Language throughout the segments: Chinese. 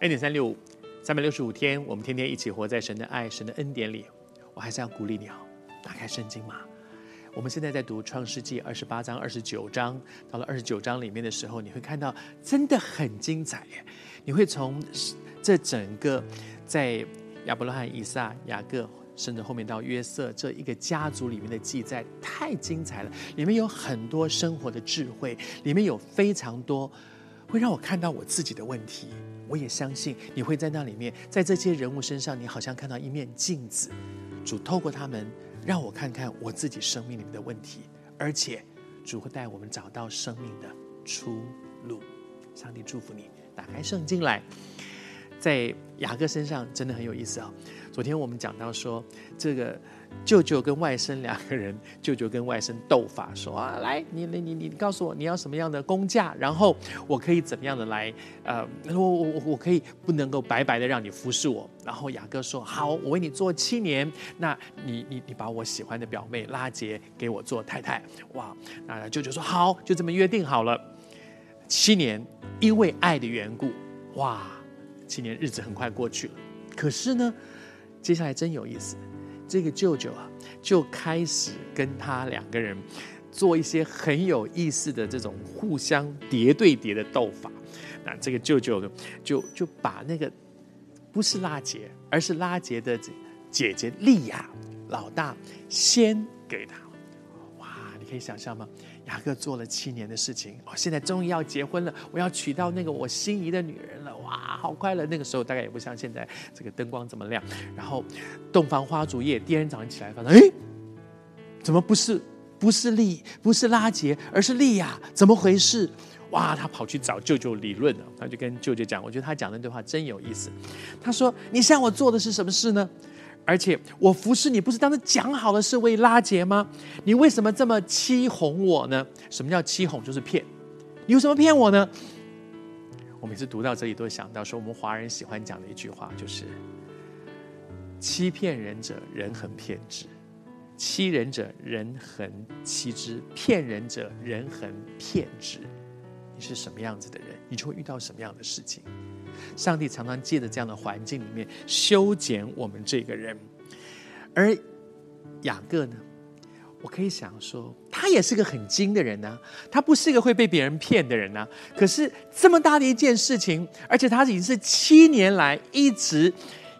恩典三六五，三百六十五天，我们天天一起活在神的爱、神的恩典里。我还是要鼓励你哦，打开圣经嘛。我们现在在读创世纪二十八章、二十九章，到了二十九章里面的时候，你会看到真的很精彩耶。你会从这整个在亚伯拉罕、以撒、雅各，甚至后面到约瑟这一个家族里面的记载，太精彩了。里面有很多生活的智慧，里面有非常多会让我看到我自己的问题。我也相信你会在那里面，在这些人物身上，你好像看到一面镜子。主透过他们，让我看看我自己生命里面的问题，而且主会带我们找到生命的出路。上帝祝福你，打开圣经来，在雅各身上真的很有意思啊、昨天我们讲到说这个。舅舅跟外甥两个人，舅舅跟外甥斗法，说啊，来，你你你你告诉我你要什么样的工价，然后我可以怎么样的来，呃，我我我我可以不能够白白的让你服侍我。然后雅各说好，我为你做七年，那你你你把我喜欢的表妹拉结给我做太太，哇，那舅舅说好，就这么约定好了，七年，因为爱的缘故，哇，七年日子很快过去了，可是呢，接下来真有意思。这个舅舅啊，就开始跟他两个人做一些很有意思的这种互相叠对叠的斗法。那这个舅舅就就把那个不是拉杰，而是拉杰的姐姐利亚老大先给他。哇，你可以想象吗？雅各做了七年的事情，哦，现在终于要结婚了，我要娶到那个我心仪的女人，好快乐！那个时候大概也不像现在这个灯光这么亮，然后洞房花烛夜，第二天早上起来发现，哎，怎么不是不是利不是拉结，而是利亚？怎么回事？哇，他跑去找舅舅理论了，他就跟舅舅讲，我觉得他讲的那句话真有意思。他说：“你向我做的是什么事呢？”而且我服侍你，不是当时讲好了是为拉结吗？你为什么这么欺哄我呢？什么叫欺哄？就是骗。你为什么骗我呢？我每次读到这里，都会想到说，我们华人喜欢讲的一句话，就是欺骗人者，人恒骗之；欺人者，人恒欺之；骗人者，人恒骗之。你是什么样子的人，你就会遇到什么样的事情。上帝常常借着这样的环境里面修剪我们这个人，而雅各呢，我可以想说，他也是个很精的人呢、他不是一个会被别人骗的人呢、可是这么大的一件事情，而且他已经是七年来一直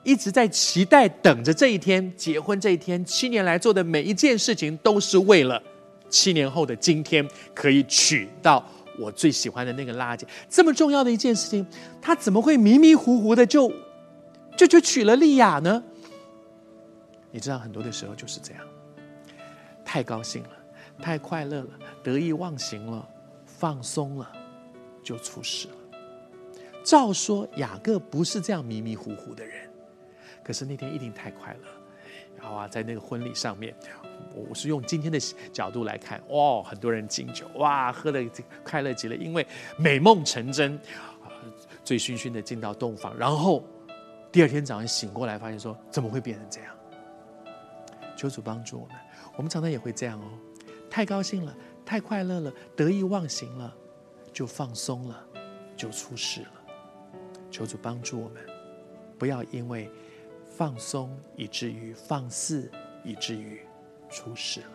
一直在期待等着这一天结婚这一天，七年来做的每一件事情都是为了七年后的今天可以娶到。我最喜欢的那个拉结，这么重要的一件事情，他怎么会迷迷糊糊的就就就娶了利亚呢？你知道，很多的时候就是这样，太高兴了，太快乐了，得意忘形了，放松了，就出事了。照说雅各不是这样迷迷糊糊的人，可是那天一定太快乐，然后啊，在那个婚礼上面。我是用今天的角度来看，哇，很多人敬酒，哇，喝的快乐极了，因为美梦成真，醉醺醺的进到洞房，然后第二天早上醒过来，发现说怎么会变成这样？求主帮助我们，我们常常也会这样哦，太高兴了，太快乐了，得意忘形了，就放松了，就出事了。求主帮助我们，不要因为放松以至于放肆，以至于。出事了。